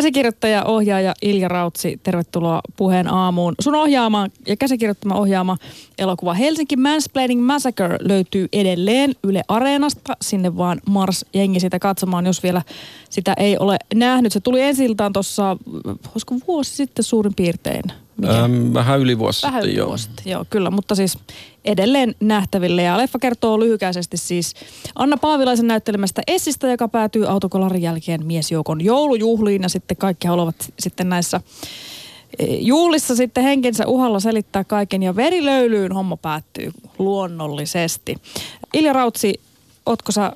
Käsikirjoittaja, ohjaaja Ilja Rautsi, tervetuloa puheen aamuun. Sun ohjaama ja käsikirjoittama ohjaama elokuva Helsinki Mansplaining Massacre löytyy edelleen Yle Areenasta. Sinne vaan Mars jengi sitä katsomaan, jos vielä sitä ei ole nähnyt. Se tuli ensiltaan tuossa, olisiko vuosi sitten suurin piirtein? Ähm, vähän yli vuosi Vähän sitten, yli joo. vuosi sitten, joo, kyllä, mutta siis edelleen nähtäville. Ja leffa kertoo lyhykäisesti siis Anna Paavilaisen näyttelemästä Essistä, joka päätyy autokolarin jälkeen miesjoukon joulujuhliin ja sitten kaikki haluavat sitten näissä eh, juhlissa sitten henkensä uhalla selittää kaiken ja verilöylyyn homma päättyy luonnollisesti. Ilja Rautsi, ootko sä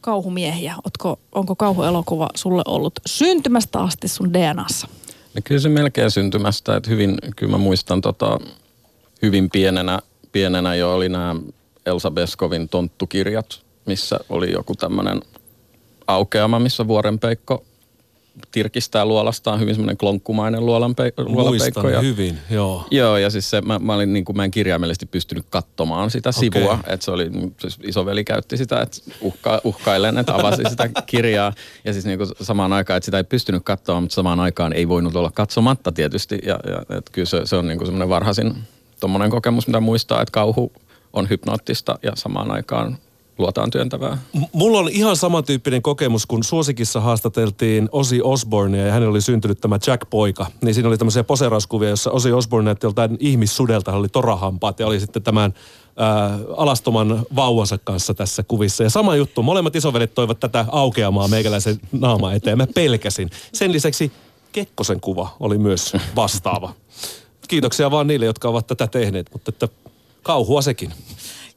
kauhumiehiä? Otko, onko kauhuelokuva sulle ollut syntymästä asti sun DNAssa? No kyllä se melkein syntymästä, että hyvin, kyllä mä muistan tota, hyvin pienenä, pienenä jo oli nämä Elsa Beskovin tonttukirjat, missä oli joku tämmöinen aukeama, missä vuorenpeikko tirkistää luolastaan hyvin semmoinen klonkkumainen luolanpe- luolapeikko. Ja, hyvin, joo. Joo, ja siis se, mä, mä, olin niin kuin, mä en kirjaimellisesti pystynyt katsomaan sitä sivua. Että se oli, siis isoveli käytti sitä, että uhka, uhkailen, että avasi sitä kirjaa. Ja siis niin kuin samaan aikaan, että sitä ei pystynyt katsomaan, mutta samaan aikaan ei voinut olla katsomatta tietysti. Ja, ja että kyllä se, se on niin kuin semmoinen varhaisin tommonen kokemus, mitä muistaa, että kauhu on hypnoottista ja samaan aikaan luotaan työntävää. Mulla on ihan samantyyppinen kokemus, kun Suosikissa haastateltiin Osi Osbornea ja hänellä oli syntynyt tämä Jack-poika. Niin siinä oli tämmöisiä poserauskuvia, jossa Osi Osborne näytti joltain ihmissudelta, hän oli torahampaat ja oli sitten tämän ää, alastoman vauvansa kanssa tässä kuvissa. Ja sama juttu, molemmat isovelit toivat tätä aukeamaa meikäläisen naama eteen. Mä pelkäsin. Sen lisäksi Kekkosen kuva oli myös vastaava. Kiitoksia vaan niille, jotka ovat tätä tehneet, mutta että kauhua sekin.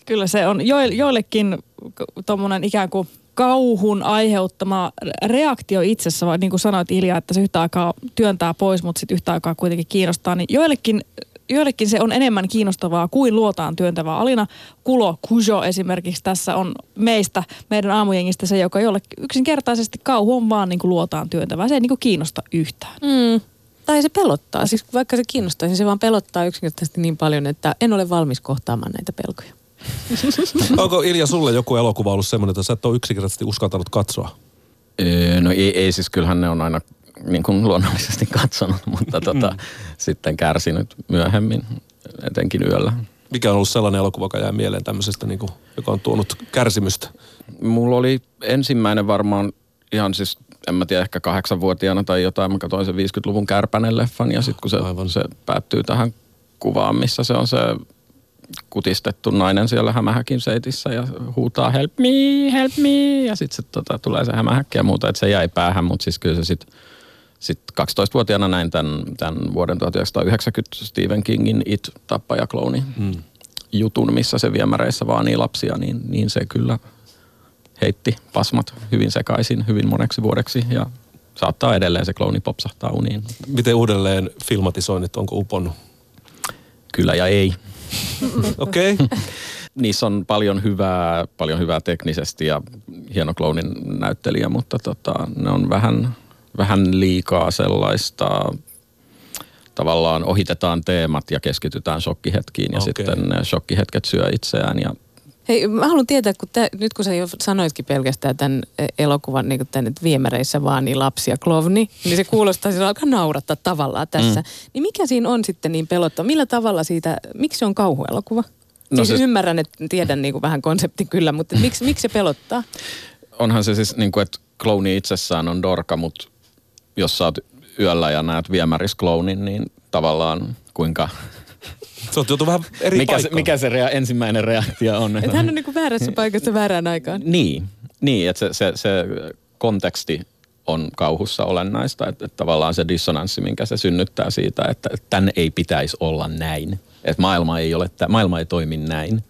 Kyllä se on jo, joillekin tuommoinen ikään kuin kauhun aiheuttama reaktio itsessä, niin kuin sanoit Ilja, että se yhtä aikaa työntää pois, mutta sitten yhtä aikaa kuitenkin kiinnostaa, niin joillekin Joillekin se on enemmän kiinnostavaa kuin luotaan työntävää. Alina Kulo Kujo esimerkiksi tässä on meistä, meidän aamujengistä se, joka jolle yksinkertaisesti kauhu on vaan niin kuin luotaan työntävää. Se ei niin kuin kiinnosta yhtään. Mm. Tai se pelottaa. Siis vaikka se kiinnostaisi, niin se vaan pelottaa yksinkertaisesti niin paljon, että en ole valmis kohtaamaan näitä pelkoja. Onko Ilja sulle joku elokuva ollut semmoinen, että sä et ole yksinkertaisesti uskaltanut katsoa? Öö, No ei, ei siis kyllähän ne on aina niin kuin luonnollisesti katsonut, mutta tota, sitten kärsinyt myöhemmin, etenkin yöllä. Mikä on ollut sellainen elokuva, joka jää mieleen tämmöisestä, niin kuin, joka on tuonut kärsimystä? Mulla oli ensimmäinen varmaan ihan siis, en mä tiedä, ehkä kahdeksanvuotiaana tai jotain. Mä katsoin sen 50-luvun Kärpänen leffan ja sitten kun se, Aivan. se päättyy tähän kuvaan, missä se on se kutistettu nainen siellä hämähäkin seitissä ja huutaa help me, help me ja sitten se tota, tulee se hämähäkki ja muuta, että se jäi päähän, mutta siis kyllä se sitten sit 12-vuotiaana näin tämän, tämän vuoden 1990 Stephen Kingin It, tappaja klooni Mm. jutun, missä se viemäreissä vaanii lapsia, niin, niin se kyllä heitti pasmat hyvin sekaisin hyvin moneksi vuodeksi ja saattaa edelleen se klooni popsahtaa uniin. Miten uudelleen filmatisoinnit, onko uponnut? Kyllä ja ei. Okei. Okay. Niissä on paljon hyvää, paljon hyvää teknisesti ja hieno kloonin näyttelijä, mutta tota, ne on vähän, vähän liikaa sellaista, tavallaan ohitetaan teemat ja keskitytään shokkihetkiin ja Okei. sitten ne shokkihetket syö itseään ja Hei, mä haluan tietää, kun tä, nyt kun sä jo sanoitkin pelkästään tämän eh, elokuvan, niin tämän, että viemäreissä vaan niin lapsia klovni, niin se kuulostaa sillä alkaa naurattaa tavallaan tässä. Mm. Niin mikä siinä on sitten niin pelottava? Millä tavalla siitä, miksi se on kauhuelokuva? No siis se- ymmärrän, että tiedän niin kuin vähän konseptin kyllä, mutta miksi, miksi se pelottaa? onhan se siis niin kuin, että klouni itsessään on dorka, mutta jos sä oot yöllä ja näet viemäriskloonin, niin tavallaan kuinka, Se on joutu vähän eri mikä se, paikkaan. mikä se rea, ensimmäinen reaktio on. Että hän on niin kuin väärässä paikassa väärään aikaan. Niin, niin että se, se, se konteksti on kauhussa olennaista, että, että tavallaan se dissonanssi, minkä se synnyttää siitä, että tän ei pitäisi olla näin. Että maailma ei, ole, tä- maailma ei toimi näin.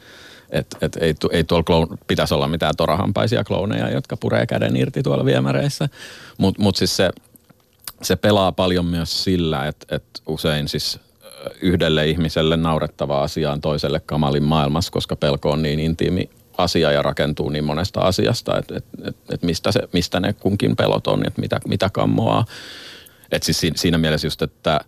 Että et ei, tu- ei tuolla kloon, pitäisi olla mitään torahampaisia klooneja, jotka puree käden irti tuolla viemäreissä. Mutta mut siis se, se pelaa paljon myös sillä, että, että usein siis yhdelle ihmiselle naurettava asia on toiselle kamalin maailmassa, koska pelko on niin intiimi asia ja rakentuu niin monesta asiasta, että, että, että, että mistä, se, mistä ne kunkin pelot on, että mitä, mitä kammoaa. Että siis siinä, mielessä just, että,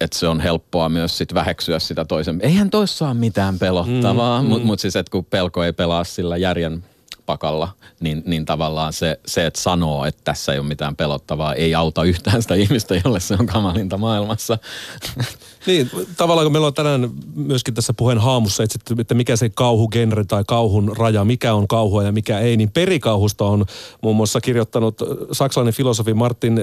että se on helppoa myös sit väheksyä sitä toisen. Eihän toissa ole mitään pelottavaa, mm, mutta mut siis, että kun pelko ei pelaa sillä järjen pakalla, niin, niin tavallaan se, se, että sanoo, että tässä ei ole mitään pelottavaa, ei auta yhtään sitä ihmistä, jolle se on kamalinta maailmassa. Niin, tavallaan kun meillä on tänään myöskin tässä puheen haamussa etsitty, että mikä se kauhugenre tai kauhun raja, mikä on kauhua ja mikä ei, niin perikauhusta on muun muassa kirjoittanut saksalainen filosofi Martin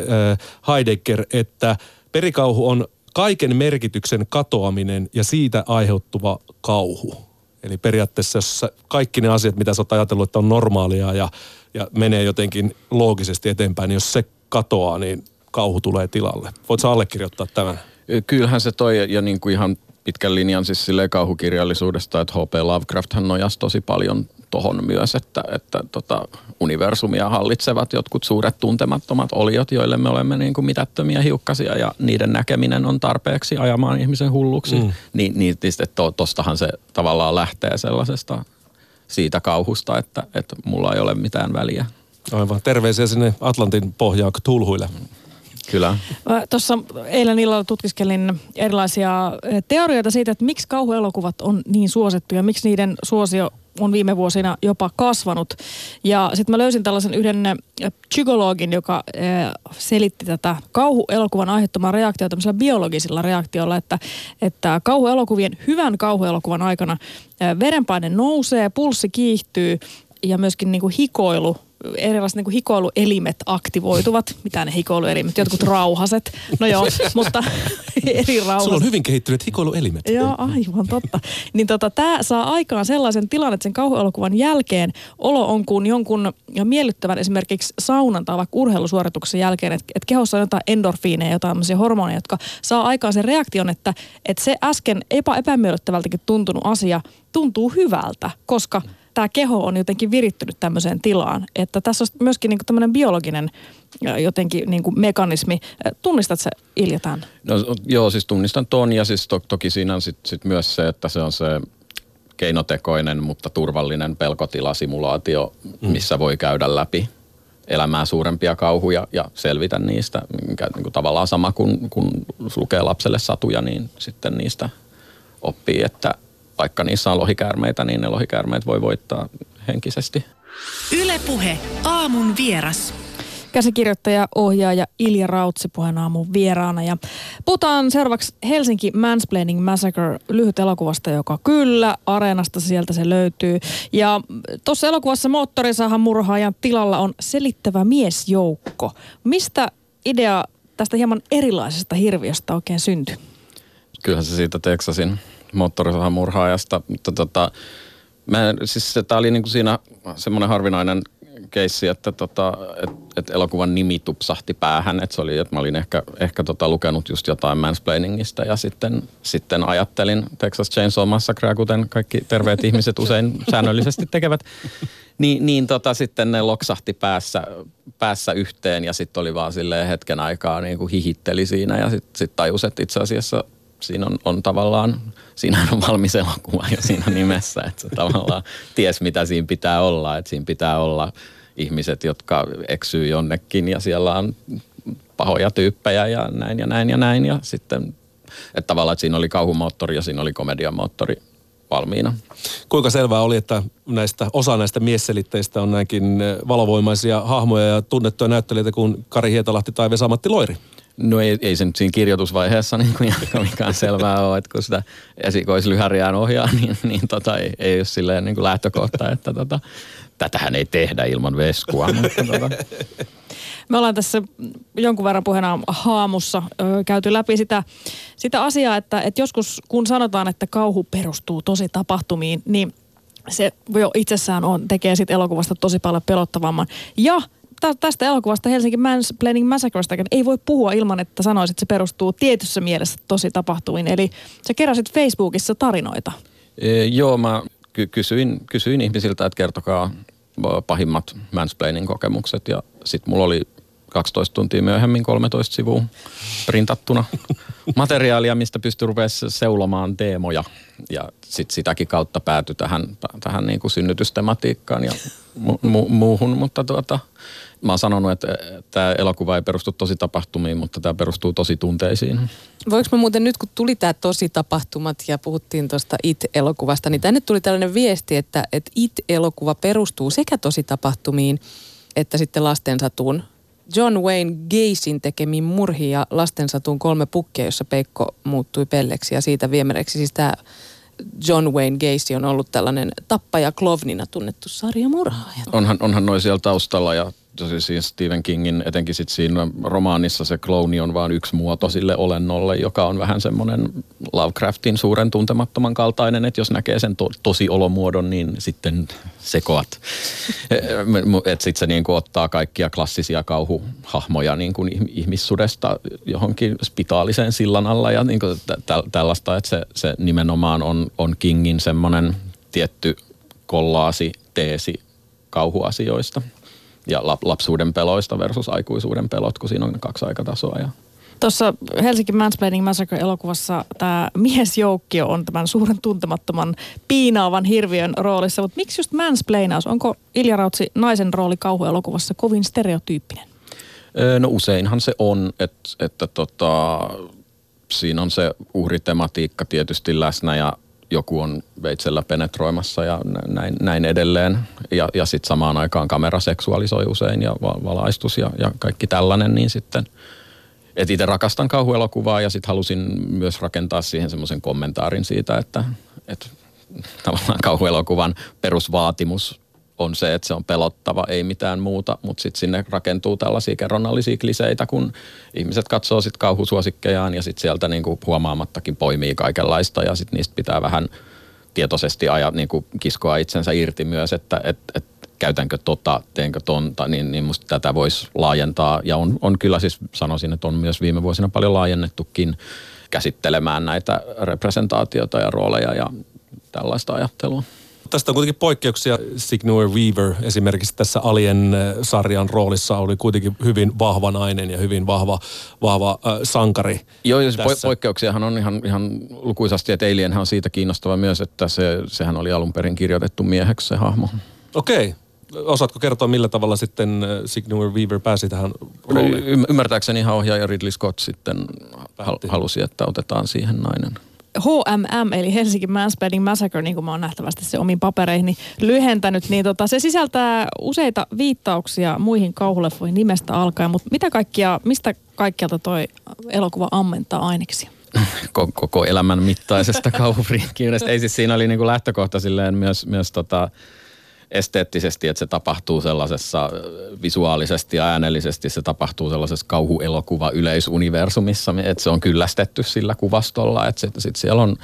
Heidegger, että perikauhu on kaiken merkityksen katoaminen ja siitä aiheutuva kauhu. Eli periaatteessa jos kaikki ne asiat, mitä sä oot ajatellut, että on normaalia ja, ja menee jotenkin loogisesti eteenpäin, niin jos se katoaa, niin kauhu tulee tilalle. Voitko allekirjoittaa tämän? Kyllähän se toi ja niin kuin ihan pitkän linjan siis kauhukirjallisuudesta, että H.P. Lovecrafthan nojasi tosi paljon tohon myös, että, että tota, universumia hallitsevat jotkut suuret tuntemattomat oliot, joille me olemme niin kuin mitättömiä hiukkasia ja niiden näkeminen on tarpeeksi ajamaan ihmisen hulluksi. Mm. Niin, niin to, tostahan se tavallaan lähtee sellaisesta siitä kauhusta, että, että mulla ei ole mitään väliä. Aivan. Terveisiä sinne Atlantin pohjaan tulhuille. Kyllä. Tuossa eilen illalla tutkiskelin erilaisia teorioita siitä, että miksi kauhuelokuvat on niin suosittuja, miksi niiden suosio on viime vuosina jopa kasvanut. Ja sitten mä löysin tällaisen yhden psykologin, joka selitti tätä kauhuelokuvan aiheuttamaa reaktiota tämmöisellä biologisilla reaktioilla, että, että kauhuelokuvien, hyvän kauhuelokuvan aikana verenpaine nousee, pulssi kiihtyy ja myöskin niin kuin hikoilu erilaiset niin hikoiluelimet aktivoituvat. Mitä ne hikoiluelimet? Jotkut rauhaset. No joo, mutta eri rauhaset. Sulla on hyvin kehittyneet hikoiluelimet. Joo, aivan totta. Niin tota, tämä saa aikaan sellaisen tilan, että sen kauhuelokuvan jälkeen olo on kuin jonkun miellyttävän esimerkiksi saunan tai vaikka urheilusuorituksen jälkeen, että, että kehossa on jotain endorfiineja, jotain hormoneja, jotka saa aikaan sen reaktion, että, että se äsken epä, epämiellyttävältäkin tuntunut asia tuntuu hyvältä, koska – tämä keho on jotenkin virittynyt tämmöiseen tilaan. Että tässä on myöskin niin tämmöinen biologinen jotenkin niin kuin mekanismi. Tunnistat se Ilja tämän? No, joo, siis tunnistan ton ja siis to, toki siinä on sit, sit myös se, että se on se keinotekoinen, mutta turvallinen pelkotilasimulaatio, mm. missä voi käydä läpi elämää suurempia kauhuja ja selvitä niistä. Mikä, niin kuin tavallaan sama kuin kun lukee lapselle satuja, niin sitten niistä oppii, että vaikka niissä on lohikäärmeitä, niin ne lohikäärmeet voi voittaa henkisesti. Ylepuhe aamun vieras. Käsikirjoittaja, ohjaaja Ilja Rautsi puheen aamun vieraana. Ja puhutaan seuraavaksi Helsinki Mansplaining Massacre lyhyt elokuvasta, joka kyllä areenasta sieltä se löytyy. Ja tuossa elokuvassa moottorisahan murhaajan tilalla on selittävä miesjoukko. Mistä idea tästä hieman erilaisesta hirviöstä oikein syntyi? Kyllähän se siitä Texasin moottorisahamurhaajasta, mutta tota, mä, siis tämä oli niinku siinä semmoinen harvinainen keissi, että tota, et, et elokuvan nimi tupsahti päähän. Että se oli, että mä olin ehkä, ehkä tota lukenut just jotain mansplainingista ja sitten, sitten ajattelin Texas Chainsaw Massacrea, kuten kaikki terveet ihmiset usein säännöllisesti tekevät. Ni, niin tota, sitten ne loksahti päässä, päässä yhteen ja sitten oli vaan silleen hetken aikaa niin kuin hihitteli siinä ja sitten sit tajus, että itse asiassa siinä on, on tavallaan, siinä on valmis elokuva jo siinä nimessä, että se tavallaan ties mitä siinä pitää olla, että siinä pitää olla ihmiset, jotka eksyy jonnekin ja siellä on pahoja tyyppejä ja näin ja näin ja näin ja sitten, että tavallaan että siinä oli kauhumoottori ja siinä oli komediamoottori valmiina. Kuinka selvää oli, että näistä, osa näistä miesselitteistä on näinkin valovoimaisia hahmoja ja tunnettuja näyttelijöitä kuin Kari Hietalahti tai Vesa-Matti Loiri? No ei, ei se nyt siinä kirjoitusvaiheessa niin kuin mikään selvää ole, että kun sitä esikoislyhäriään ohjaa, niin, niin tota, ei, ei ole silleen niin kuin lähtökohta, että tota, tätähän ei tehdä ilman veskua. Mutta tota. Me ollaan tässä jonkun verran puheena haamussa ö, käyty läpi sitä, sitä asiaa, että, että joskus kun sanotaan, että kauhu perustuu tosi tapahtumiin, niin se jo itsessään on, tekee sitten elokuvasta tosi paljon pelottavamman. Ja tästä elokuvasta Helsinki Mansplaining Massacresta ei voi puhua ilman, että sanoisit, että se perustuu tietyssä mielessä tosi tapahtumiin. Eli sä keräsit Facebookissa tarinoita. E, joo, mä ky- kysyin, kysyin ihmisiltä, että kertokaa pahimmat mansplaining kokemukset ja sitten mulla oli 12 tuntia myöhemmin 13 sivua printattuna materiaalia, mistä pystyy rupeamaan seulomaan teemoja. Ja sitten sitäkin kautta päätyi tähän, tähän niin kuin synnytystematiikkaan ja mu- mu- muuhun. Mutta tuota, mä oon sanonut, että tämä elokuva ei perustu tosi tapahtumiin, mutta tämä perustuu tosi tunteisiin. Voinko mä muuten nyt, kun tuli tämä tosi tapahtumat ja puhuttiin tuosta It-elokuvasta, niin tänne tuli tällainen viesti, että, että It-elokuva perustuu sekä tosi tapahtumiin että sitten lastensatuun. John Wayne Gaysin tekemiin murhiin ja lastensatuun kolme pukkia, jossa Peikko muuttui pelleksi ja siitä viemäreksi. Siis tämä John Wayne Gacy on ollut tällainen tappaja klovnina tunnettu sarjamurhaaja. Onhan, onhan noin siellä taustalla ja siis Stephen Kingin, etenkin sit siinä romaanissa se klooni on vain yksi muoto sille olennolle, joka on vähän semmoinen Lovecraftin suuren tuntemattoman kaltainen, että jos näkee sen to, tosi olomuodon, niin sitten sekoat. että sitten se niin kuin ottaa kaikkia klassisia kauhuhahmoja niin kuin ihmissudesta johonkin spitaaliseen sillan alla ja niin kuin tä, tällaista, että se, se nimenomaan on, on Kingin semmoinen tietty kollaasi, teesi kauhuasioista ja lapsuuden peloista versus aikuisuuden pelot, kun siinä on kaksi aikatasoa. Ja Tuossa Helsinki Mansplaining Massacre-elokuvassa tämä miesjoukkio on tämän suuren tuntemattoman piinaavan hirviön roolissa, mutta miksi just mansplainaus? Onko Ilja Rautsi naisen rooli kauhuelokuvassa kovin stereotyyppinen? No useinhan se on, että, että tota, siinä on se uhritematiikka tietysti läsnä ja joku on veitsellä penetroimassa ja näin, näin edelleen. Ja, ja sitten samaan aikaan kamera seksuaalisoi usein ja valaistus ja, ja kaikki tällainen, niin sitten et itse rakastan kauhuelokuvaa ja sitten halusin myös rakentaa siihen semmoisen kommentaarin siitä, että, että tavallaan kauhuelokuvan perusvaatimus on se, että se on pelottava, ei mitään muuta, mutta sitten sinne rakentuu tällaisia kerronnallisia kliseitä, kun ihmiset katsoo sitten kauhusuosikkejaan ja sitten sieltä niinku huomaamattakin poimii kaikenlaista ja sitten niistä pitää vähän tietoisesti ajat, niinku kiskoa itsensä irti myös, että et, et, käytänkö tota, teenkö tonta, niin, niin musta tätä voisi laajentaa ja on, on kyllä siis sanoisin, että on myös viime vuosina paljon laajennettukin käsittelemään näitä representaatioita ja rooleja ja tällaista ajattelua. Tästä on kuitenkin poikkeuksia. Signor Weaver esimerkiksi tässä Alien-sarjan roolissa oli kuitenkin hyvin vahva nainen ja hyvin vahva, vahva äh, sankari. Joo, ja po- poikkeuksiahan on ihan, ihan lukuisasti, että Alienhän on siitä kiinnostava myös, että se, sehän oli alun perin kirjoitettu mieheksi se hahmo. Okei. Okay. Osaatko kertoa, millä tavalla sitten Signor Weaver pääsi tähän rooliin? Y- ymmärtääkseni ihan ohjaaja Ridley Scott sitten Päätti. halusi, että otetaan siihen nainen. HMM, eli Helsinki Manspreading Massacre, niin kuin mä oon nähtävästi se omiin papereihin niin lyhentänyt, niin tota, se sisältää useita viittauksia muihin kauhuleffoihin nimestä alkaen, mutta mitä kaikkia, mistä kaikkialta toi elokuva ammentaa aineksi? Koko, elämän mittaisesta kauhufriikkiydestä. Ei siis siinä oli niin kuin lähtökohta silleen myös, myös tota, esteettisesti, että se tapahtuu sellaisessa visuaalisesti ja äänellisesti, se tapahtuu sellaisessa kauhuelokuva yleisuniversumissa, että se on kyllästetty sillä kuvastolla, että sitten sit siellä on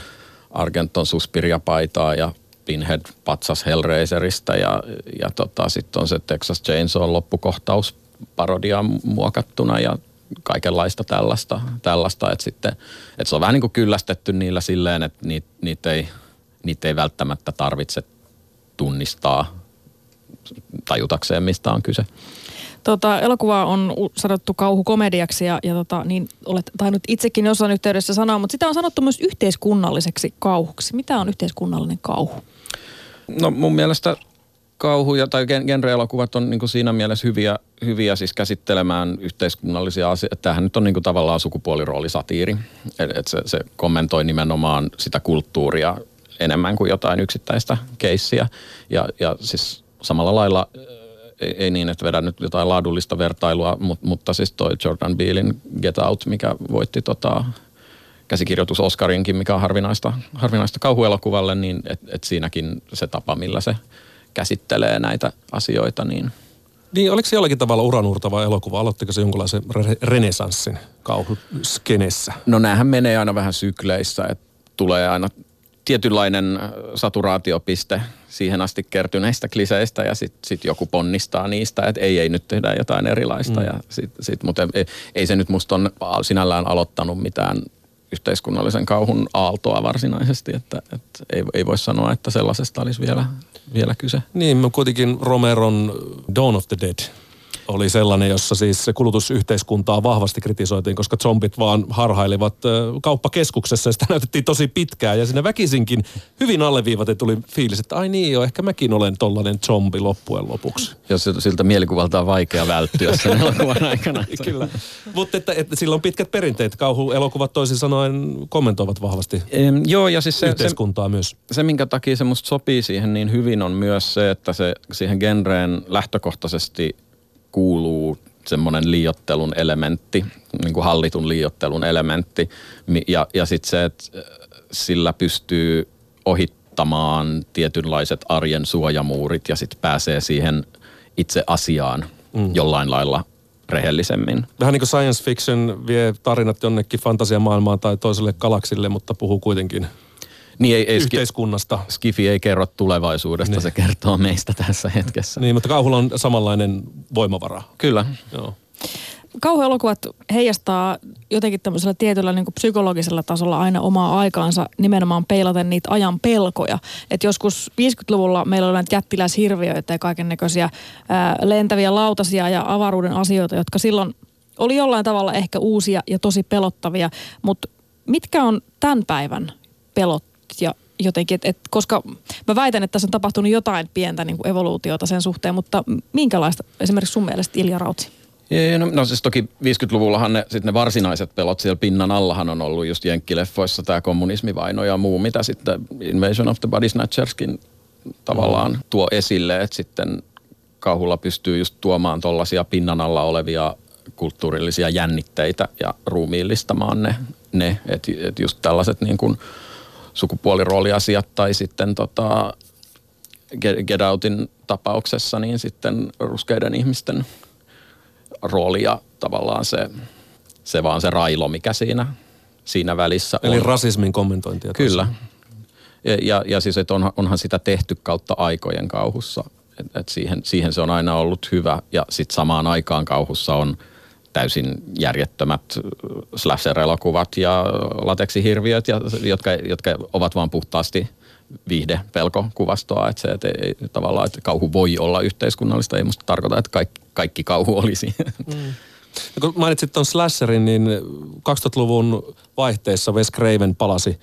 Argenton Suspiria-paitaa ja Pinhead patsas Hellraiserista ja, ja tota, sitten on se Texas Chainsaw loppukohtaus parodia muokattuna ja kaikenlaista tällaista, tällaista että sitten, että se on vähän niin kuin kyllästetty niillä silleen, että niitä, niitä, ei, niitä ei välttämättä tarvitse tunnistaa tajutakseen, mistä on kyse. Tota, elokuva on sanottu kauhukomediaksi ja, ja tota, niin olet tainnut itsekin jossain yhteydessä sanoa, mutta sitä on sanottu myös yhteiskunnalliseksi kauhuksi. Mitä on yhteiskunnallinen kauhu? No mun mielestä kauhuja tai genre-elokuvat on niin siinä mielessä hyviä, hyviä siis käsittelemään yhteiskunnallisia asioita. Tämähän nyt on niin tavallaan sukupuoliroolisatiiri. Et se, se kommentoi nimenomaan sitä kulttuuria enemmän kuin jotain yksittäistä keissiä. Ja, ja siis samalla lailla ei, ei niin, että vedän nyt jotain laadullista vertailua, mutta, mutta siis toi Jordan Beelin Get Out, mikä voitti tota, käsikirjoitus Oscarinkin, mikä on harvinaista, harvinaista kauhuelokuvalle, niin että et siinäkin se tapa, millä se käsittelee näitä asioita, niin niin, oliko se jollakin tavalla uranurtava elokuva? Aloittiko se jonkunlaisen re- renesanssin kauhuskenessä? No näähän menee aina vähän sykleissä, että tulee aina tietynlainen saturaatiopiste siihen asti kertyneistä kliseistä ja sitten sit joku ponnistaa niistä, että ei, ei nyt tehdä jotain erilaista. Mm. Ja sit, sit, mutta ei, ei se nyt musta on sinällään aloittanut mitään yhteiskunnallisen kauhun aaltoa varsinaisesti, että, että ei, ei voi sanoa, että sellaisesta olisi vielä, vielä kyse. Niin, mä kuitenkin Romeron Dawn of the Dead oli sellainen, jossa siis se kulutusyhteiskuntaa vahvasti kritisoitiin, koska zombit vaan harhailivat kauppakeskuksessa ja sitä näytettiin tosi pitkään. Ja siinä väkisinkin hyvin alleviivaten tuli fiilis, että ai niin jo, ehkä mäkin olen tollainen zombi loppujen lopuksi. Jos siltä mielikuvalta on vaikea välttyä sen elokuvan aikana. Kyllä. Mutta että, että sillä on pitkät perinteet. Kauhuelokuvat toisin sanoen kommentoivat vahvasti Em, joo, ja siis se, se, yhteiskuntaa myös. se, minkä takia se musta sopii siihen niin hyvin, on myös se, että se siihen genreen lähtökohtaisesti kuuluu semmoinen liiottelun elementti, niin kuin hallitun liiottelun elementti. Ja, ja sitten se, että äh, sillä pystyy ohittamaan tietynlaiset arjen suojamuurit ja sitten pääsee siihen itse asiaan mm. jollain lailla rehellisemmin. Vähän niin kuin science fiction vie tarinat jonnekin fantasiamaailmaan tai toiselle galaksille, mutta puhuu kuitenkin Niin ei, ei yhteiskunnasta. Skifi ei kerro tulevaisuudesta, niin. se kertoo meistä tässä hetkessä. Niin, mutta kauhulla on samanlainen voimavara. Kyllä. Joo. Kauhuelokuvat heijastaa jotenkin tämmöisellä tietyllä niin kuin psykologisella tasolla aina omaa aikaansa nimenomaan peilaten niitä ajan pelkoja. Et joskus 50-luvulla meillä oli näitä jättiläishirviöitä ja kaiken näköisiä lentäviä lautasia ja avaruuden asioita, jotka silloin oli jollain tavalla ehkä uusia ja tosi pelottavia. Mutta mitkä on tämän päivän pelot ja jotenkin, et, et, koska mä väitän, että tässä on tapahtunut jotain pientä niin kuin evoluutiota sen suhteen, mutta minkälaista esimerkiksi sun mielestä Ilja Rautsi? No, no siis toki 50-luvullahan ne, sit ne varsinaiset pelot siellä pinnan allahan on ollut just jenkkileffoissa tämä kommunismivaino ja muu, mitä sitten Invasion of the Body Snatcherskin tavallaan mm. tuo esille, että sitten kauhulla pystyy just tuomaan tollaisia pinnan alla olevia kulttuurillisia jännitteitä ja ruumiillistamaan ne, ne että et just tällaiset niin kuin sukupuolirooliasiat tai sitten tota Get, Outin tapauksessa niin sitten ruskeiden ihmisten rooli ja tavallaan se, se vaan se railo, mikä siinä, siinä välissä Eli on. rasismin kommentointia. Kyllä. Ja, ja, ja siis, että onhan, onhan sitä tehty kautta aikojen kauhussa. Et, et siihen, siihen se on aina ollut hyvä. Ja sitten samaan aikaan kauhussa on täysin järjettömät slasher-elokuvat ja lateksihirviöt, ja, jotka, jotka ovat vaan puhtaasti viihde pelkokuvastoa, että se, että ei, tavallaan, että kauhu voi olla yhteiskunnallista, ei musta tarkoita, että kaikki, kaikki kauhu olisi. Ja kun mainitsit tuon slasherin, niin 2000-luvun vaihteessa Wes Craven palasi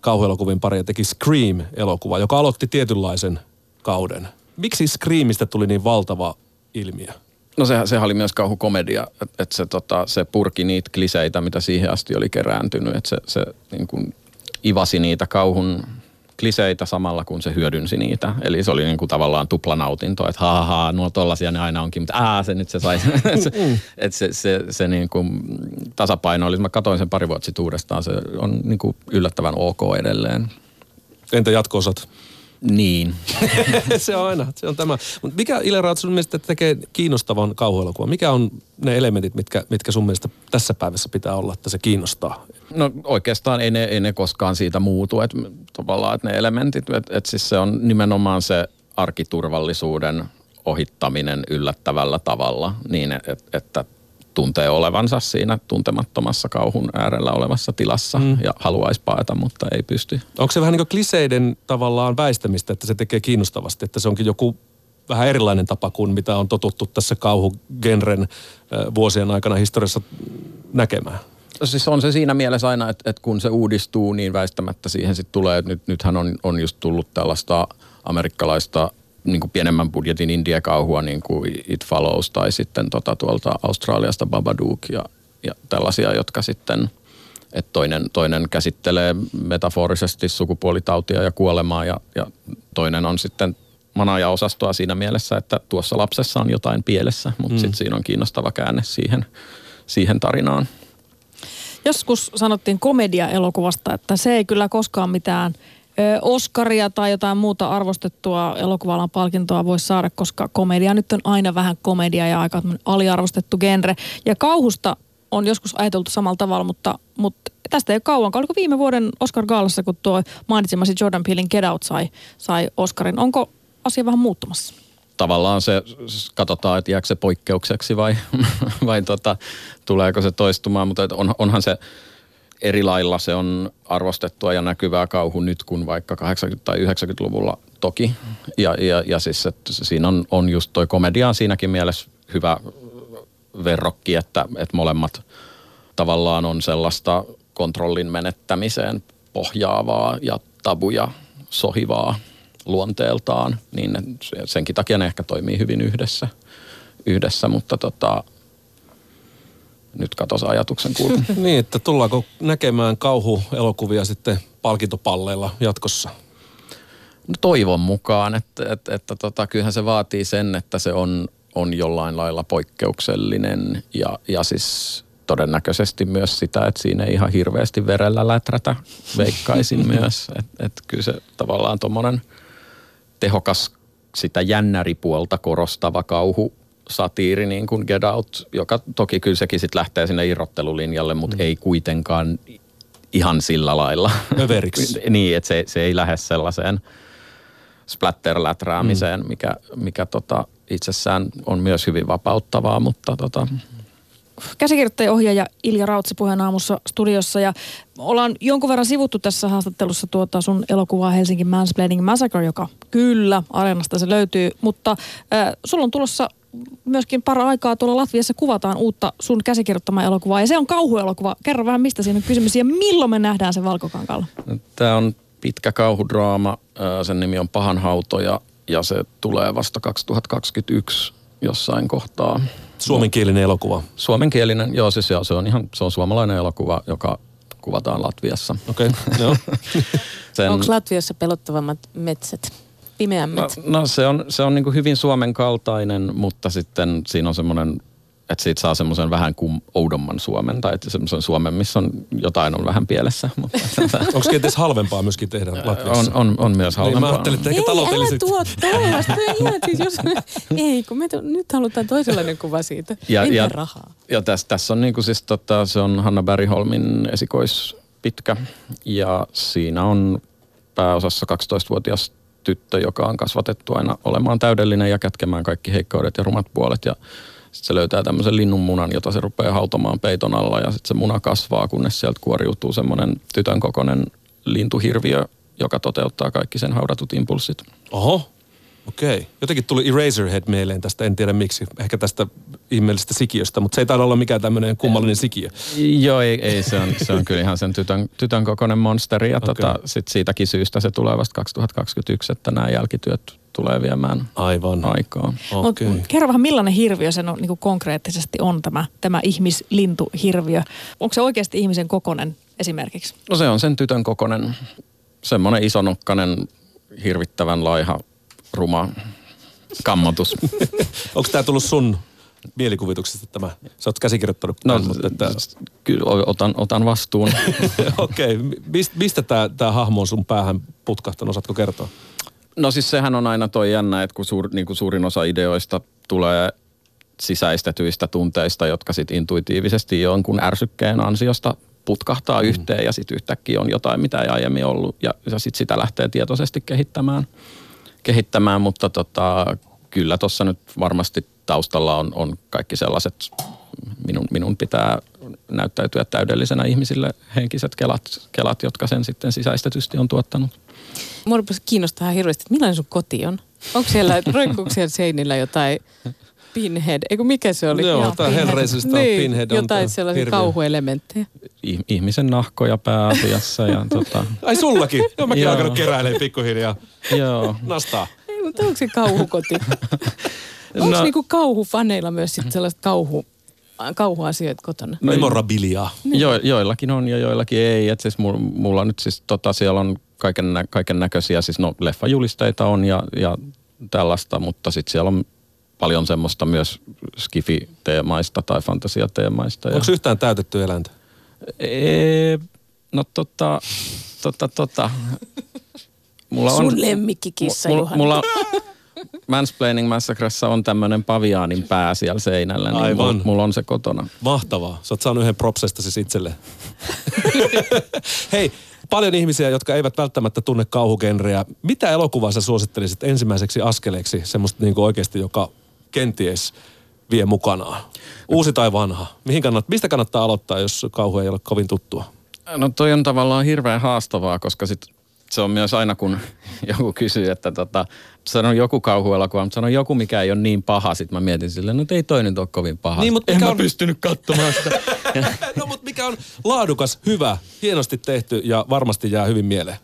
kauhuelokuvin pari ja teki Scream-elokuva, joka aloitti tietynlaisen kauden. Miksi Screamista tuli niin valtava ilmiö? No sehän, sehän oli myös kauhukomedia, että et se, tota, se purki niitä kliseitä, mitä siihen asti oli kerääntynyt. Että se, se niin kuin ivasi niitä kauhun kliseitä samalla, kun se hyödynsi niitä. Eli se oli niin kuin tavallaan tuplanautinto, että ha, ha, ha nuo tollasia ne aina onkin, mutta aa, se nyt se sai. se, että se, se, se niin kuin tasapaino oli, mä katsoin sen pari vuotta sitten uudestaan, se on niin kuin yllättävän ok edelleen. Entä jatko-osat? Niin. se on aina, se on tämä. Mutta mikä Ile Raat sun mielestä tekee kiinnostavan kauhuelokuvan? Mikä on ne elementit, mitkä, mitkä sun mielestä tässä päivässä pitää olla, että se kiinnostaa? No oikeastaan ei ne, ei ne koskaan siitä muutu, että tavallaan että ne elementit, että et siis se on nimenomaan se arkiturvallisuuden ohittaminen yllättävällä tavalla niin, et, että tuntee olevansa siinä tuntemattomassa kauhun äärellä olevassa tilassa mm. ja haluaisi paeta, mutta ei pysty. Onko se vähän niin kuin kliseiden tavallaan väistämistä, että se tekee kiinnostavasti, että se onkin joku vähän erilainen tapa kuin mitä on totuttu tässä kauhugenren vuosien aikana historiassa näkemään? Siis on se siinä mielessä aina, että, että kun se uudistuu, niin väistämättä siihen sitten tulee, että nyt, nythän on, on just tullut tällaista amerikkalaista niin kuin pienemmän budjetin indie-kauhua, niin kuin It Follows tai sitten tota tuolta Australiasta Babadook ja, ja tällaisia, jotka sitten, että toinen, toinen käsittelee metaforisesti sukupuolitautia ja kuolemaa ja, ja toinen on sitten manaja-osastoa siinä mielessä, että tuossa lapsessa on jotain pielessä, mutta mm. sitten siinä on kiinnostava käänne siihen, siihen tarinaan. Joskus sanottiin komedia-elokuvasta, että se ei kyllä koskaan mitään ö, Oscaria tai jotain muuta arvostettua elokuvalan palkintoa voi saada, koska komedia nyt on aina vähän komedia ja aika aliarvostettu genre. Ja kauhusta on joskus ajateltu samalla tavalla, mutta, mutta tästä ei ole kauan. Oliko viime vuoden Oscar Gaalassa, kun tuo mainitsemasi Jordan Peelin Get Out sai, sai Oscarin. Onko asia vähän muuttumassa? tavallaan se, katsotaan, että jääkö se poikkeukseksi vai, vai tota, tuleeko se toistumaan, mutta on, onhan se eri lailla se on arvostettua ja näkyvää kauhu nyt kuin vaikka 80- tai 90-luvulla toki. Ja, ja, ja siis että siinä on, on just toi komedia siinäkin mielessä hyvä verrokki, että, että molemmat tavallaan on sellaista kontrollin menettämiseen pohjaavaa ja tabuja sohivaa luonteeltaan, niin senkin takia ne ehkä toimii hyvin yhdessä, yhdessä mutta tota, nyt katos ajatuksen kulku. niin, että tullaanko näkemään kauhuelokuvia sitten palkintopalleilla jatkossa? No toivon mukaan, että, että, että tota, kyllähän se vaatii sen, että se on, on jollain lailla poikkeuksellinen ja, ja siis todennäköisesti myös sitä, että siinä ei ihan hirveästi verellä läträtä, veikkaisin myös. Että et kyllä se tavallaan tuommoinen tehokas sitä jännäripuolta korostava kauhu satiiri niin kuin Get Out, joka toki kyllä sekin sitten lähtee sinne irrottelulinjalle, mutta mm. ei kuitenkaan ihan sillä lailla. Överiksi. niin, että se, se ei lähde sellaiseen splatter-läträämiseen, mm. mikä, mikä tota, itsessään on myös hyvin vapauttavaa, mutta tota, käsikirjoittaja ohjaaja Ilja Rautsi puheen aamussa studiossa ja ollaan jonkun verran sivuttu tässä haastattelussa tuota sun elokuvaa Helsinki Mansplaining Massacre, joka kyllä areenasta se löytyy, mutta äh, sulla on tulossa myöskin para aikaa tuolla Latviassa kuvataan uutta sun käsikirjoittamaa elokuvaa ja se on kauhuelokuva. Kerro vähän mistä siinä on kysymys ja milloin me nähdään se Valkokankalla? Tämä on pitkä kauhudraama, sen nimi on Pahanhautoja ja se tulee vasta 2021 jossain kohtaa. Suomenkielinen elokuva. Suomenkielinen, joo siis joo, se on ihan, se on suomalainen elokuva, joka kuvataan Latviassa. Okei, okay, joo. Sen... Onko Latviassa pelottavammat metsät? Pimeämmät? No, no se on, se on niin hyvin Suomen kaltainen, mutta sitten siinä on semmoinen että siitä saa semmoisen vähän kuin oudomman Suomen tai semmoisen Suomen, missä on jotain on vähän pielessä. Mutta Onko kenties halvempaa myöskin tehdä Latviassa? On, on, on myös halvempaa. Niin, mä ajattelin, että ehkä ei, älä tuo tuollaista. siis jos, ei, kun me to, nyt halutaan toisenlainen kuva siitä. Ja, ja, rahaa. Ja tässä, tässä on niinku siis tota, se on Hanna Bergholmin esikoispitkä ja siinä on pääosassa 12-vuotias tyttö, joka on kasvatettu aina olemaan täydellinen ja kätkemään kaikki heikkoudet ja rumat puolet ja sitten se löytää tämmöisen linnunmunan, jota se rupeaa hautomaan peiton alla ja sitten se muna kasvaa, kunnes sieltä kuoriutuu semmoinen tytön kokoinen lintuhirviö, joka toteuttaa kaikki sen haudatut impulssit. Oho, okei. Okay. Jotenkin tuli Eraserhead mieleen tästä, en tiedä miksi. Ehkä tästä ihmeellisestä sikiöstä, mutta se ei taida olla mikään tämmöinen kummallinen sikiö. Joo, ei, ei se, on, se on kyllä ihan sen tytön, tytön kokoinen monsteri ja okay. tota, sit siitäkin syystä se tulee vasta 2021, että nämä jälkityöt tulee viemään Aivan. aikaa. Okay. Mut kerro vähän millainen hirviö se on, niin konkreettisesti on tämä, tämä ihmislintuhirviö. Onko se oikeasti ihmisen kokonen esimerkiksi? No se on sen tytön kokonen, semmoinen isonokkainen, hirvittävän laiha, ruma kammotus. Onko tämä tullut sun mielikuvituksesta tämä? Sä oot käsikirjoittanut no, mutta että... Kyllä, otan, otan vastuun. Okei, okay. mistä tämä hahmo on sun päähän putkahtanut, osaatko kertoa? No siis sehän on aina toi jännä, että kun, suur, niin kuin suurin osa ideoista tulee sisäistetyistä tunteista, jotka sitten intuitiivisesti jonkun ärsykkeen ansiosta putkahtaa mm. yhteen ja sitten yhtäkkiä on jotain, mitä ei aiemmin ollut ja, ja sitten sitä lähtee tietoisesti kehittämään, kehittämään mutta tota, kyllä tuossa nyt varmasti taustalla on, on kaikki sellaiset, minun, minun pitää näyttäytyä täydellisenä ihmisille henkiset kelat, kelat, jotka sen sitten sisäistetysti on tuottanut. Mua kiinnostaa hirveästi, että millainen sun koti on? Onko siellä, roikkuuko siellä seinillä jotain pinhead, eikö mikä se oli? Joo, tämä Hellraiserista niin, pinhead on Jotain sellaisia hirveä. kauhuelementtejä. Ihmisen nahkoja pääasiassa. Ja tota... Ai sullakin? Joo, mäkin alkanut keräilemään pikkuhiljaa. Joo. Nastaa. Ei, mutta onko se kauhukoti? onko no, niinku kauhufaneilla myös sit sellaista kauhu, kauhuasioita kotona? No, Memorabiliaa. Niin. Jo, joillakin on ja joillakin ei. Et siis mulla, mulla nyt siis tota, siellä on kaiken, kaiken näköisiä, siis no leffajulisteita on ja, ja tällaista, mutta sitten siellä on paljon semmoista myös skifi-teemaista tai fantasiateemaista. Onko ja... yhtään täytetty eläintä? Ee, no tota, tota, tota. Mulla Sun on, lemmikkikissa, mulla, mulla, Mansplaining Massacressa on tämmöinen paviaanin pää siellä seinällä, niin Aivan. Mulla, mulla on se kotona. Mahtavaa. Sä oot saanut yhden propsesta siis itselle. Hei, paljon ihmisiä, jotka eivät välttämättä tunne kauhugenreä. Mitä elokuvaa sä suosittelisit ensimmäiseksi askeleeksi, semmoista niin oikeasti, joka kenties vie mukanaan? Uusi tai vanha? Mihin kannat, mistä kannattaa aloittaa, jos kauhu ei ole kovin tuttua? No toi on tavallaan hirveän haastavaa, koska sit se on myös aina, kun joku kysyy, että tota, sano joku kauhuelokuva, mutta sano joku, mikä ei ole niin paha. Sitten mä mietin silleen, no ei toi nyt ole kovin paha. Niin, mutta en mä on- pystynyt katsomaan sitä. no mutta mikä on laadukas, hyvä, hienosti tehty ja varmasti jää hyvin mieleen.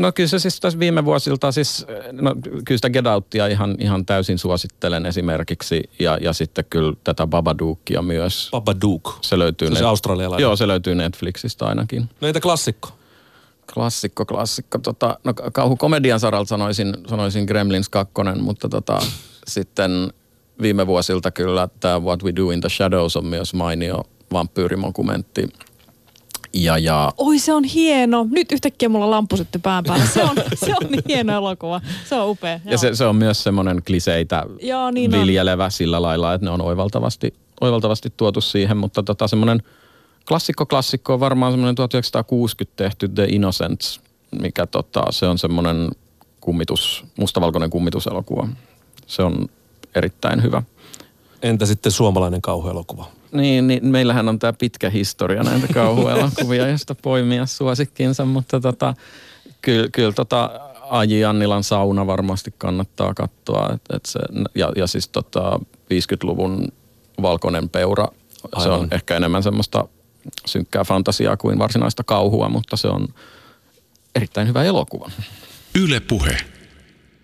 No kyllä se siis tässä viime vuosilta siis, no kyllä sitä Get Outia ihan, ihan täysin suosittelen esimerkiksi ja, ja sitten kyllä tätä Babadookia myös. Babadook. Se löytyy, Se on se australialainen. Joo, se löytyy Netflixistä ainakin. No entä klassikko? Klassikko, klassikko. Tota, no kauhukomedian saralta sanoisin, sanoisin Gremlins 2, mutta tota, sitten viime vuosilta kyllä tämä What We Do in the Shadows on myös mainio vampyyrimokumentti. Ja, ja Oi se on hieno. Nyt yhtäkkiä mulla lamppu syttyi pään päällä. Se on, se on niin hieno elokuva. Se on upea. Ja se, se on myös semmoinen kliseitä Joo, niin on. viljelevä sillä lailla, että ne on oivaltavasti, oivaltavasti tuotu siihen, mutta tota semmoinen klassikko klassikko on varmaan semmoinen 1960 tehty The Innocents, mikä tota, se on semmoinen kummitus, mustavalkoinen kummituselokuva. Se on erittäin hyvä. Entä sitten suomalainen kauhuelokuva? Niin, niin meillähän on tämä pitkä historia näitä kauhuelokuvia, josta poimia suosikkinsa, mutta tota, kyllä, kyllä tota Aji Annilan sauna varmasti kannattaa katsoa. Et, et se, ja, ja siis tota 50-luvun Valkoinen peura, se on Aivan. ehkä enemmän semmoista synkkää fantasiaa kuin varsinaista kauhua, mutta se on erittäin hyvä elokuva. Yle Puhe.